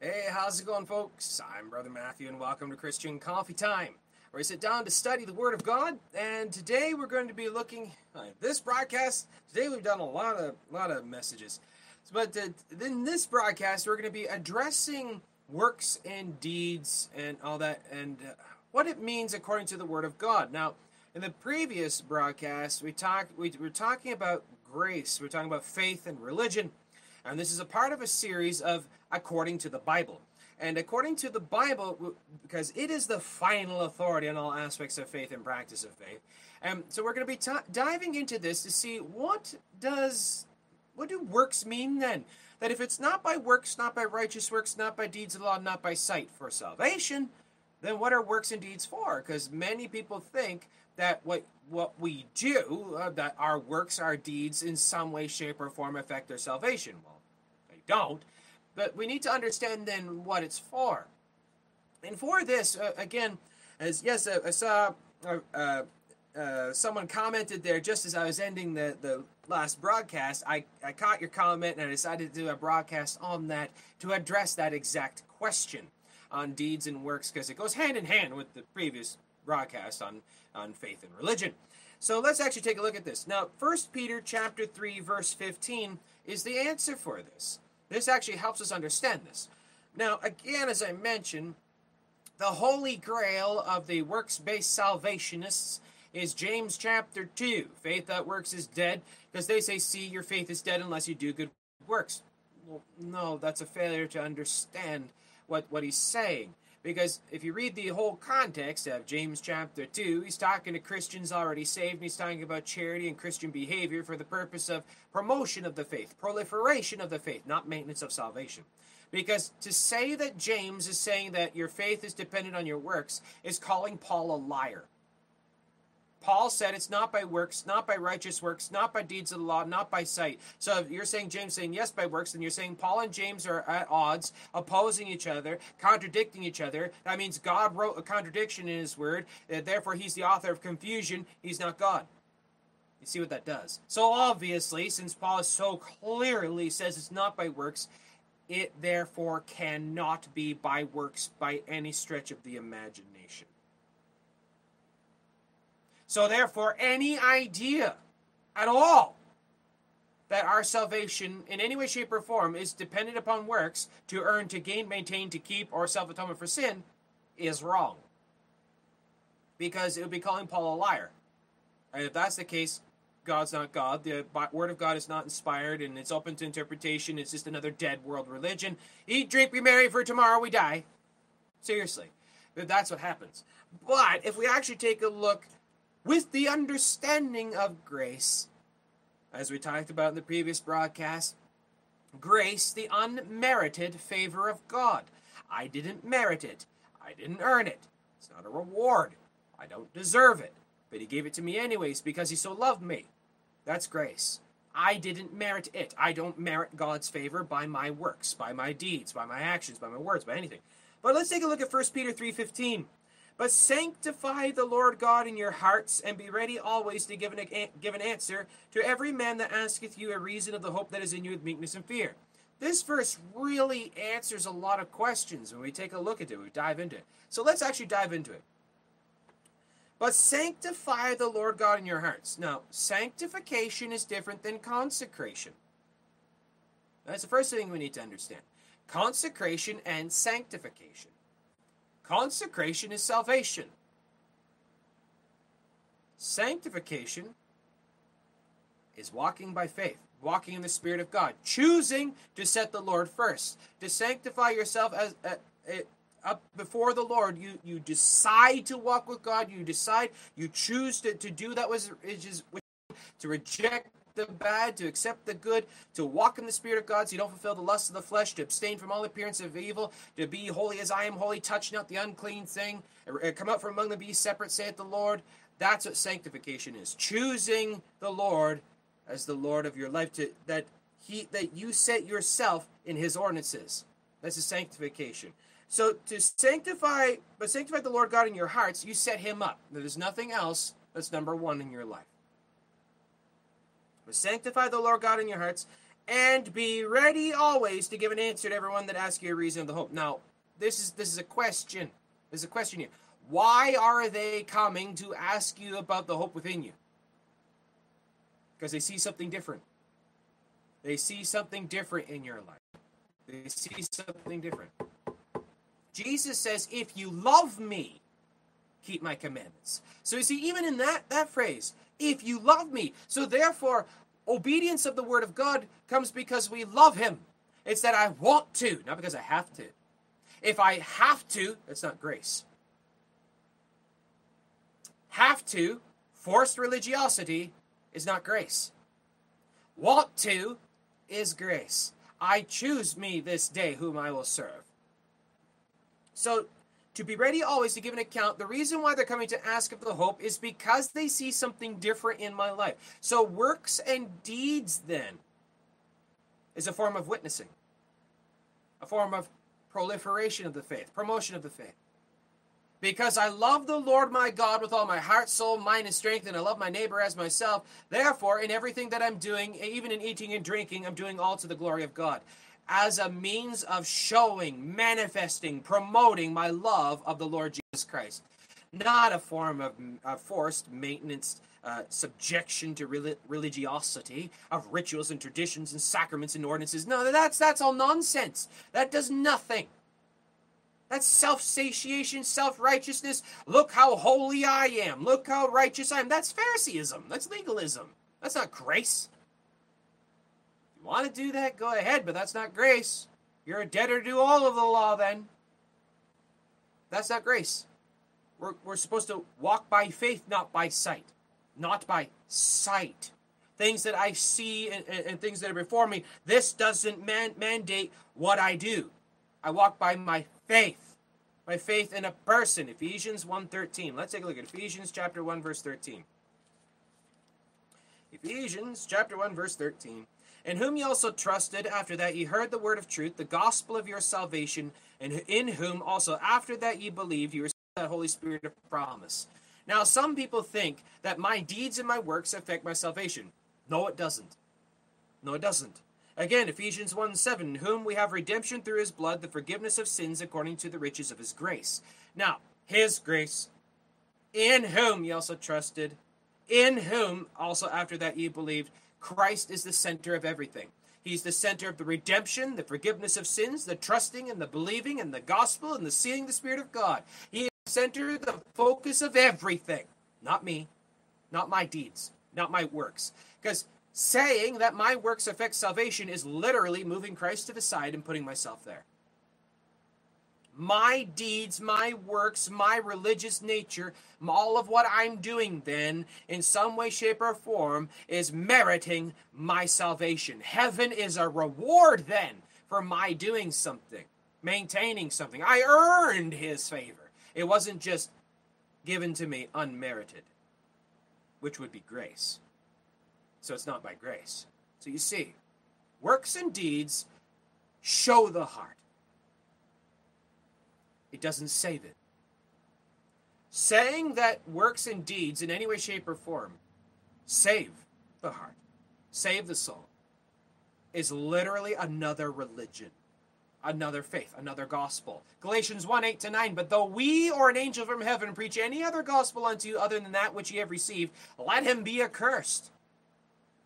Hey, how's it going, folks? I'm Brother Matthew, and welcome to Christian Coffee Time, where we sit down to study the Word of God. And today we're going to be looking at this broadcast. Today we've done a lot of lot of messages, but uh, in this broadcast we're going to be addressing works and deeds and all that, and uh, what it means according to the Word of God. Now, in the previous broadcast, we talked we were talking about grace. We we're talking about faith and religion. And this is a part of a series of According to the Bible. And according to the Bible, because it is the final authority on all aspects of faith and practice of faith. And so we're going to be t- diving into this to see what does what do works mean then? That if it's not by works, not by righteous works, not by deeds of law, not by sight for salvation, then what are works and deeds for? Because many people think that what what we do, uh, that our works, our deeds, in some way, shape, or form affect their salvation. Well, don't. But we need to understand then what it's for. And for this, uh, again, as yes, uh, I saw uh, uh, uh, someone commented there just as I was ending the, the last broadcast. I, I caught your comment and I decided to do a broadcast on that to address that exact question on deeds and works because it goes hand in hand with the previous broadcast on, on faith and religion. So let's actually take a look at this. Now, 1 Peter chapter 3 verse 15 is the answer for this. This actually helps us understand this. Now, again, as I mentioned, the holy grail of the works based salvationists is James chapter 2. Faith that works is dead, because they say, see, your faith is dead unless you do good works. Well, no, that's a failure to understand what, what he's saying. Because if you read the whole context of James chapter 2, he's talking to Christians already saved, and he's talking about charity and Christian behavior for the purpose of promotion of the faith, proliferation of the faith, not maintenance of salvation. Because to say that James is saying that your faith is dependent on your works is calling Paul a liar. Paul said it's not by works, not by righteous works, not by deeds of the law, not by sight. So you're saying James saying yes by works, then you're saying Paul and James are at odds, opposing each other, contradicting each other. That means God wrote a contradiction in his word, therefore he's the author of confusion. He's not God. You see what that does? So obviously, since Paul so clearly says it's not by works, it therefore cannot be by works by any stretch of the imagination. So, therefore, any idea at all that our salvation in any way, shape, or form is dependent upon works to earn, to gain, maintain, to keep, or self atonement for sin is wrong. Because it would be calling Paul a liar. And if that's the case, God's not God. The Word of God is not inspired and it's open to interpretation. It's just another dead world religion. Eat, drink, be merry, for tomorrow we die. Seriously. That's what happens. But if we actually take a look with the understanding of grace. As we talked about in the previous broadcast, grace, the unmerited favor of God. I didn't merit it. I didn't earn it. It's not a reward. I don't deserve it. But He gave it to me anyways because He so loved me. That's grace. I didn't merit it. I don't merit God's favor by my works, by my deeds, by my actions, by my words, by anything. But let's take a look at 1 Peter 3:15. But sanctify the Lord God in your hearts, and be ready always to give an, give an answer to every man that asketh you a reason of the hope that is in you with meekness and fear. This verse really answers a lot of questions when we take a look at it, we dive into it. So let's actually dive into it. But sanctify the Lord God in your hearts. Now, sanctification is different than consecration. That's the first thing we need to understand consecration and sanctification. Consecration is salvation. Sanctification is walking by faith, walking in the Spirit of God, choosing to set the Lord first, to sanctify yourself as uh, up before the Lord. You you decide to walk with God. You decide. You choose to, to do that was is to reject the bad, to accept the good, to walk in the Spirit of God so you don't fulfill the lust of the flesh, to abstain from all appearance of evil, to be holy as I am holy, touching not the unclean thing, uh, come out from among them, be separate, saith the Lord. That's what sanctification is. Choosing the Lord as the Lord of your life, to that He that you set yourself in His ordinances. That's a sanctification. So to sanctify, but sanctify the Lord God in your hearts, you set Him up. There's nothing else that's number one in your life. Sanctify the Lord God in your hearts, and be ready always to give an answer to everyone that asks you a reason of the hope. Now, this is this is a question. There's a question here. Why are they coming to ask you about the hope within you? Because they see something different. They see something different in your life. They see something different. Jesus says, If you love me, keep my commandments. So you see, even in that, that phrase, if you love me. So therefore, obedience of the word of God comes because we love him. It's that I want to, not because I have to. If I have to, that's not grace. Have to, forced religiosity, is not grace. Want to is grace. I choose me this day whom I will serve. So, to be ready always to give an account, the reason why they're coming to ask of the hope is because they see something different in my life. So, works and deeds then is a form of witnessing, a form of proliferation of the faith, promotion of the faith. Because I love the Lord my God with all my heart, soul, mind, and strength, and I love my neighbor as myself. Therefore, in everything that I'm doing, even in eating and drinking, I'm doing all to the glory of God. As a means of showing, manifesting, promoting my love of the Lord Jesus Christ. Not a form of uh, forced maintenance, uh, subjection to religiosity, of rituals and traditions and sacraments and ordinances. No, that's, that's all nonsense. That does nothing. That's self satiation, self righteousness. Look how holy I am. Look how righteous I am. That's Phariseeism. That's legalism. That's not grace. Want to do that, go ahead, but that's not grace. You're a debtor to all of the law then. That's not grace. We're, we're supposed to walk by faith, not by sight. Not by sight. Things that I see and, and, and things that are before me, this doesn't man, mandate what I do. I walk by my faith. By faith in a person. Ephesians 1.13. Let's take a look at Ephesians chapter 1, verse 13. Ephesians chapter 1, verse 13. In whom ye also trusted, after that ye heard the word of truth, the gospel of your salvation, and in whom also after that ye believed, ye received the Holy Spirit of promise. Now, some people think that my deeds and my works affect my salvation. No, it doesn't. No, it doesn't. Again, Ephesians 1 7, whom we have redemption through his blood, the forgiveness of sins according to the riches of his grace. Now, his grace, in whom ye also trusted, in whom also after that ye believed, Christ is the center of everything. He's the center of the redemption, the forgiveness of sins, the trusting and the believing and the gospel and the seeing the Spirit of God. He is the center, the focus of everything. Not me, not my deeds, not my works. Because saying that my works affect salvation is literally moving Christ to the side and putting myself there. My deeds, my works, my religious nature, all of what I'm doing then, in some way, shape, or form, is meriting my salvation. Heaven is a reward then for my doing something, maintaining something. I earned his favor. It wasn't just given to me unmerited, which would be grace. So it's not by grace. So you see, works and deeds show the heart. It doesn't save it. Saying that works and deeds in any way, shape, or form save the heart, save the soul, is literally another religion, another faith, another gospel. Galatians 1 8 to 9. But though we or an angel from heaven preach any other gospel unto you other than that which ye have received, let him be accursed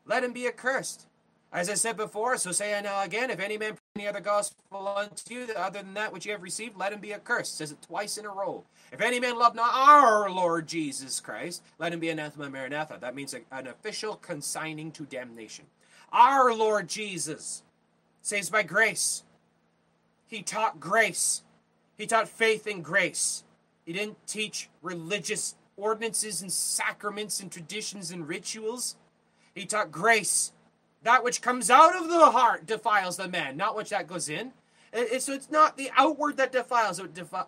let him be accursed. As I said before, so say I now again, if any man any other gospel unto you other than that which you have received, let him be accursed. Says it twice in a row. If any man love not our Lord Jesus Christ, let him be anathema maranatha. That means an official consigning to damnation. Our Lord Jesus saves by grace. He taught grace. He taught faith in grace. He didn't teach religious ordinances and sacraments and traditions and rituals. He taught grace. That which comes out of the heart defiles the man, not which that goes in. so it's not the outward that defiles,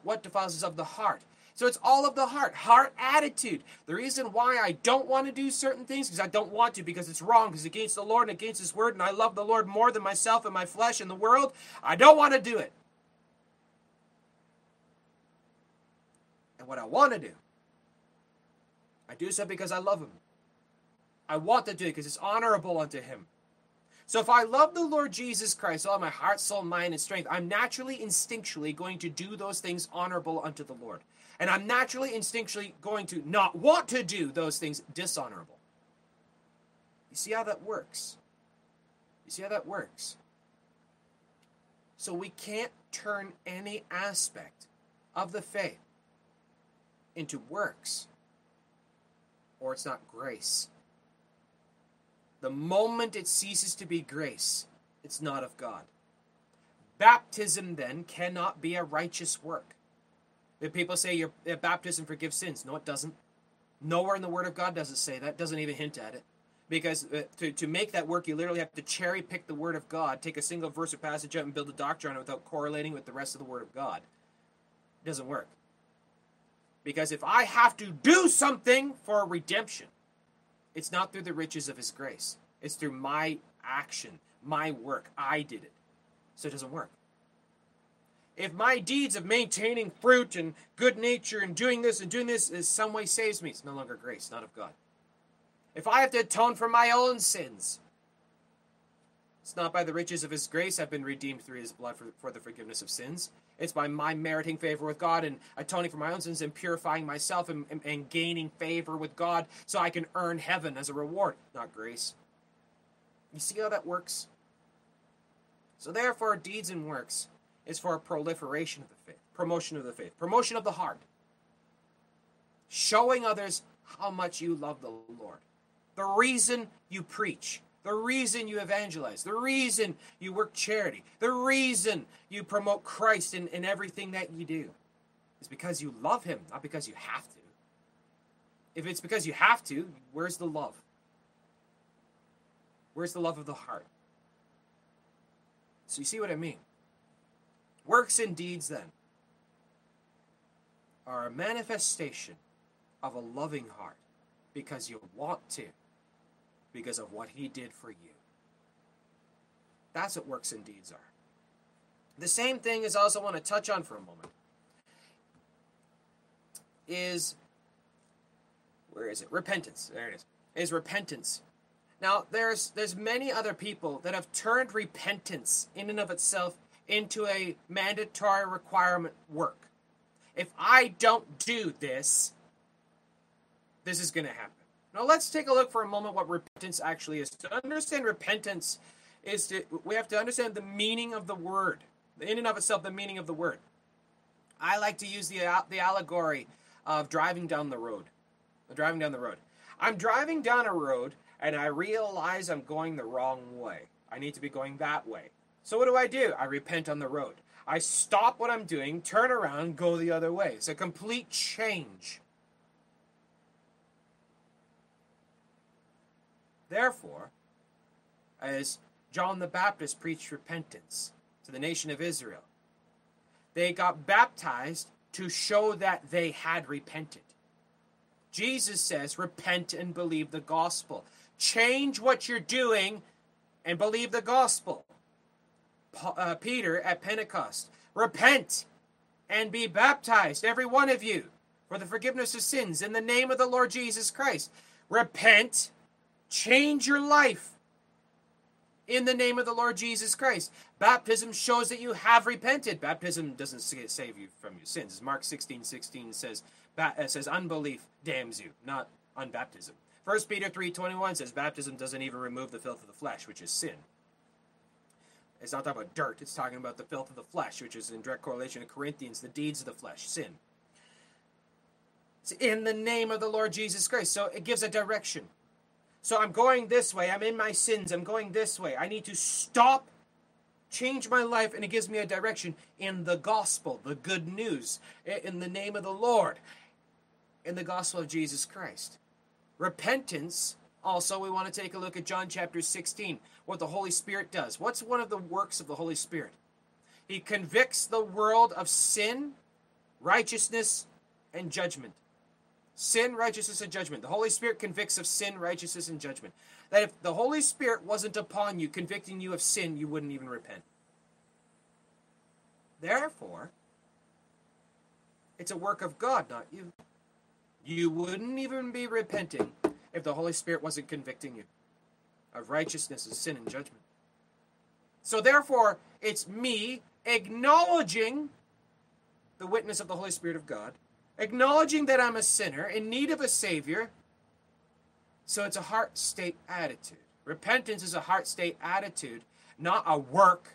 what defiles is of the heart. So it's all of the heart, heart attitude. The reason why I don't want to do certain things because I don't want to because it's wrong, because it's against the Lord and against His word, and I love the Lord more than myself and my flesh and the world. I don't want to do it. And what I want to do, I do so because I love Him. I want to do it because it's honorable unto him. So if I love the Lord Jesus Christ, all my heart, soul, mind, and strength, I'm naturally, instinctually going to do those things honorable unto the Lord. And I'm naturally, instinctually going to not want to do those things dishonorable. You see how that works? You see how that works? So we can't turn any aspect of the faith into works, or it's not grace. The moment it ceases to be grace, it's not of God. Baptism then cannot be a righteous work. The people say your baptism forgives sins. No, it doesn't. Nowhere in the Word of God does it say that. It doesn't even hint at it. Because uh, to, to make that work, you literally have to cherry pick the Word of God, take a single verse or passage out and build a doctrine on it without correlating with the rest of the Word of God. It doesn't work. Because if I have to do something for redemption, it's not through the riches of His grace. It's through my action, my work. I did it. So it doesn't work. If my deeds of maintaining fruit and good nature and doing this and doing this in some way saves me, it's no longer grace, not of God. If I have to atone for my own sins, it's not by the riches of His grace I've been redeemed through His blood for, for the forgiveness of sins. It's by my meriting favor with God and atoning for my own sins and purifying myself and, and, and gaining favor with God so I can earn heaven as a reward, not grace. You see how that works? So, therefore, deeds and works is for a proliferation of the faith, promotion of the faith, promotion of the heart, showing others how much you love the Lord. The reason you preach, the reason you evangelize, the reason you work charity, the reason you promote Christ in, in everything that you do is because you love Him, not because you have to. If it's because you have to, where's the love? Where's the love of the heart? So you see what I mean? Works and deeds, then, are a manifestation of a loving heart because you want to because of what he did for you. That's what works and deeds are. The same thing is also want to touch on for a moment is where is it? Repentance. There it is. Is repentance. Now there's there's many other people that have turned repentance in and of itself into a mandatory requirement work. If I don't do this, this is going to happen. Now let's take a look for a moment what repentance actually is. To understand repentance is to we have to understand the meaning of the word. In and of itself, the meaning of the word. I like to use the uh, the allegory of driving down the road. Driving down the road. I'm driving down a road and I realize I'm going the wrong way. I need to be going that way. So what do I do? I repent on the road. I stop what I'm doing, turn around, go the other way. It's a complete change. Therefore, as John the Baptist preached repentance to the nation of Israel, they got baptized to show that they had repented. Jesus says, Repent and believe the gospel. Change what you're doing and believe the gospel. Uh, Peter at Pentecost, Repent and be baptized, every one of you, for the forgiveness of sins in the name of the Lord Jesus Christ. Repent Change your life in the name of the Lord Jesus Christ. Baptism shows that you have repented. Baptism doesn't save you from your sins. Mark 16 16 says, uh, says unbelief damns you, not unbaptism. 1 Peter 3.21 says baptism doesn't even remove the filth of the flesh, which is sin. It's not talking about dirt, it's talking about the filth of the flesh, which is in direct correlation to Corinthians, the deeds of the flesh, sin. It's in the name of the Lord Jesus Christ. So it gives a direction. So I'm going this way. I'm in my sins. I'm going this way. I need to stop, change my life, and it gives me a direction in the gospel, the good news, in the name of the Lord, in the gospel of Jesus Christ. Repentance, also, we want to take a look at John chapter 16, what the Holy Spirit does. What's one of the works of the Holy Spirit? He convicts the world of sin, righteousness, and judgment. Sin, righteousness, and judgment. The Holy Spirit convicts of sin, righteousness, and judgment. That if the Holy Spirit wasn't upon you, convicting you of sin, you wouldn't even repent. Therefore, it's a work of God, not you. You wouldn't even be repenting if the Holy Spirit wasn't convicting you of righteousness, of sin, and judgment. So therefore, it's me acknowledging the witness of the Holy Spirit of God, acknowledging that I'm a sinner in need of a Savior. So it's a heart state attitude. Repentance is a heart state attitude, not a work.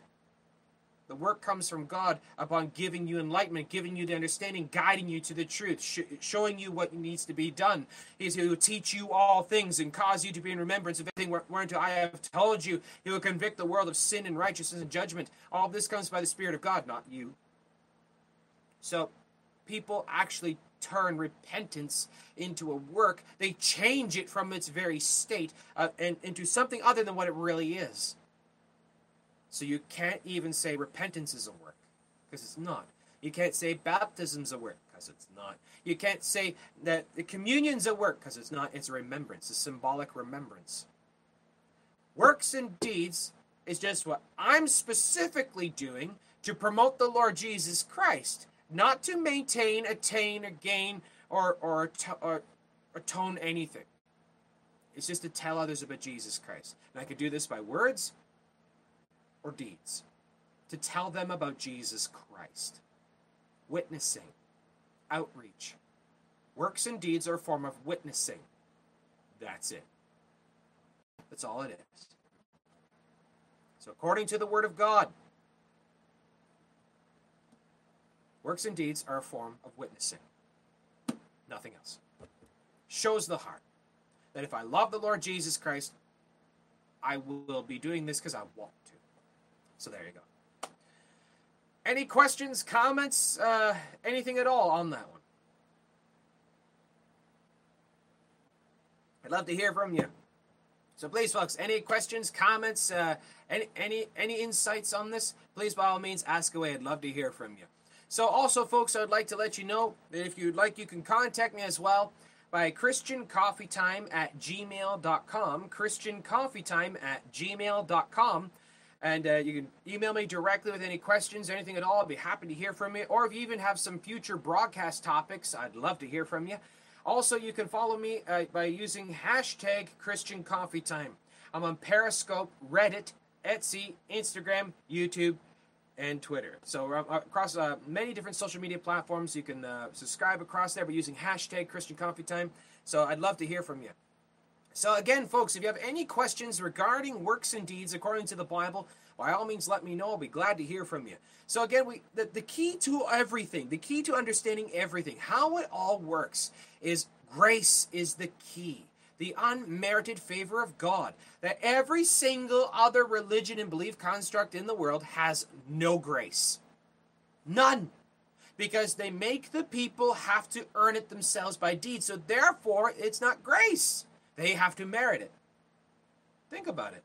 The work comes from God upon giving you enlightenment, giving you the understanding, guiding you to the truth, sh- showing you what needs to be done. He will teach you all things and cause you to be in remembrance of everything whereunto I have told you. He will convict the world of sin and righteousness and judgment. All this comes by the Spirit of God, not you. So people actually turn repentance into a work. They change it from its very state uh, and into something other than what it really is. So you can't even say repentance is a work because it's not. You can't say baptism's a work because it's not. You can't say that the communion's a work because it's not. It's a remembrance, a symbolic remembrance. Works and deeds is just what I'm specifically doing to promote the Lord Jesus Christ not to maintain, attain, or gain, or, or, or atone anything. It's just to tell others about Jesus Christ. And I could do this by words or deeds. To tell them about Jesus Christ. Witnessing, outreach. Works and deeds are a form of witnessing. That's it. That's all it is. So, according to the Word of God, Works and deeds are a form of witnessing, nothing else. Shows the heart that if I love the Lord Jesus Christ, I will be doing this because I want to. So there you go. Any questions, comments, uh, anything at all on that one? I'd love to hear from you. So please, folks, any questions, comments, uh, any any any insights on this? Please, by all means, ask away. I'd love to hear from you. So, also, folks, I'd like to let you know that if you'd like, you can contact me as well by christiancoffeetime at gmail.com. Christiancoffeetime at gmail.com. And uh, you can email me directly with any questions, anything at all. I'd be happy to hear from you. Or if you even have some future broadcast topics, I'd love to hear from you. Also, you can follow me uh, by using hashtag Christian. I'm on Periscope, Reddit, Etsy, Instagram, YouTube, and Twitter. So uh, across uh, many different social media platforms, you can uh, subscribe across there by using hashtag Christian Coffee Time. So I'd love to hear from you. So again, folks, if you have any questions regarding works and deeds according to the Bible, by all means, let me know. I'll be glad to hear from you. So again, we the, the key to everything, the key to understanding everything, how it all works, is grace is the key the unmerited favor of God. That every single other religion and belief construct in the world has no grace. None. Because they make the people have to earn it themselves by deed. So therefore, it's not grace. They have to merit it. Think about it.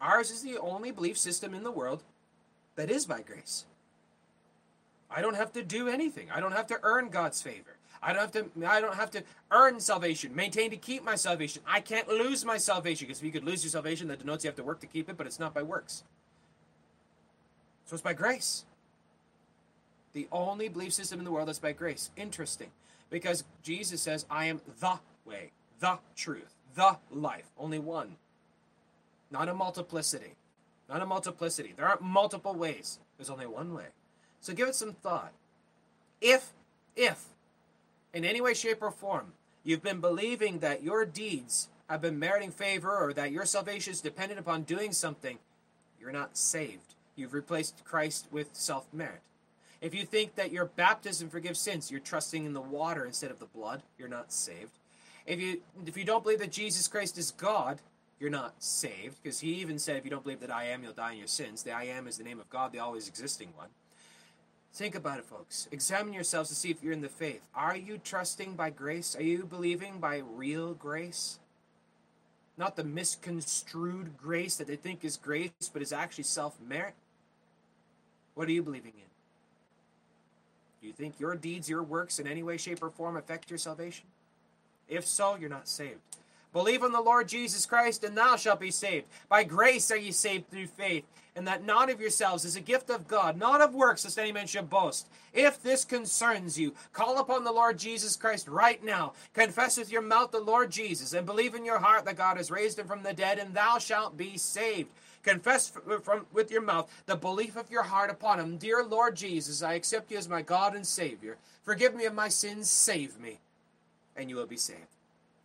Ours is the only belief system in the world that is by grace. I don't have to do anything. I don't have to earn God's favor. I don't have to I don't have to earn salvation, maintain to keep my salvation. I can't lose my salvation because if you could lose your salvation, that denotes you have to work to keep it, but it's not by works. So it's by grace. The only belief system in the world that's by grace. Interesting. Because Jesus says, I am the way, the truth, the life. Only one. Not a multiplicity. Not a multiplicity. There aren't multiple ways. There's only one way. So give it some thought. If, if in any way, shape, or form, you've been believing that your deeds have been meriting favor or that your salvation is dependent upon doing something, you're not saved. You've replaced Christ with self merit. If you think that your baptism forgives sins, you're trusting in the water instead of the blood, you're not saved. If you if you don't believe that Jesus Christ is God, you're not saved because he even said if you don't believe that I am, you'll die in your sins. The I am is the name of God, the always existing one. Think about it, folks. Examine yourselves to see if you're in the faith. Are you trusting by grace? Are you believing by real grace? Not the misconstrued grace that they think is grace, but is actually self merit? What are you believing in? Do you think your deeds, your works, in any way, shape, or form affect your salvation? If so, you're not saved. Believe on the Lord Jesus Christ, and thou shalt be saved. By grace are ye saved through faith, and that not of yourselves is a gift of God, not of works, lest any man should boast. If this concerns you, call upon the Lord Jesus Christ right now. Confess with your mouth the Lord Jesus, and believe in your heart that God has raised him from the dead, and thou shalt be saved. confess uh, from with your mouth the belief of your heart upon him. Dear Lord Jesus, I accept you as my God and Savior. Forgive me of my sins, save me, and you will be saved.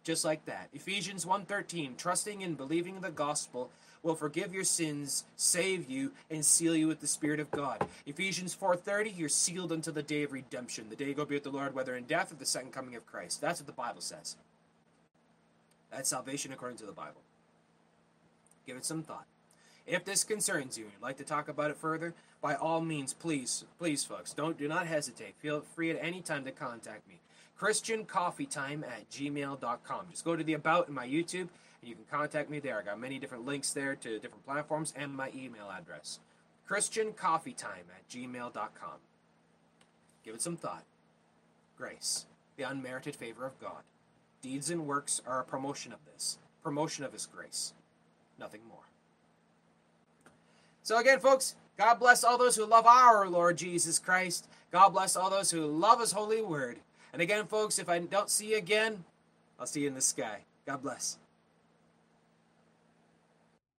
Just like that. Ephesians 1:13, trusting and believing the gospel will forgive your sins, save you, and seal you with the Spirit of God. Ephesians 4:30, you're sealed until the day of redemption, the day you go be with the Lord, whether in death or the second coming of Christ. That's what the Bible says. That's salvation according to the Bible. Give it some thought. If this concerns you and you'd like to talk about it further, by all means, please, please, folks, don't do not hesitate. Feel free at any time to contact me. ChristianCoffeeTime at gmail.com. Just go to the About in my YouTube and you can contact me there. I got many different links there to different platforms and my email address. ChristianCoffeeTime at gmail.com. Give it some thought. Grace, the unmerited favor of God. Deeds and works are a promotion of this, promotion of His grace. Nothing more. So, again, folks, God bless all those who love our Lord Jesus Christ. God bless all those who love His holy word. And again, folks, if I don't see you again, I'll see you in the sky. God bless.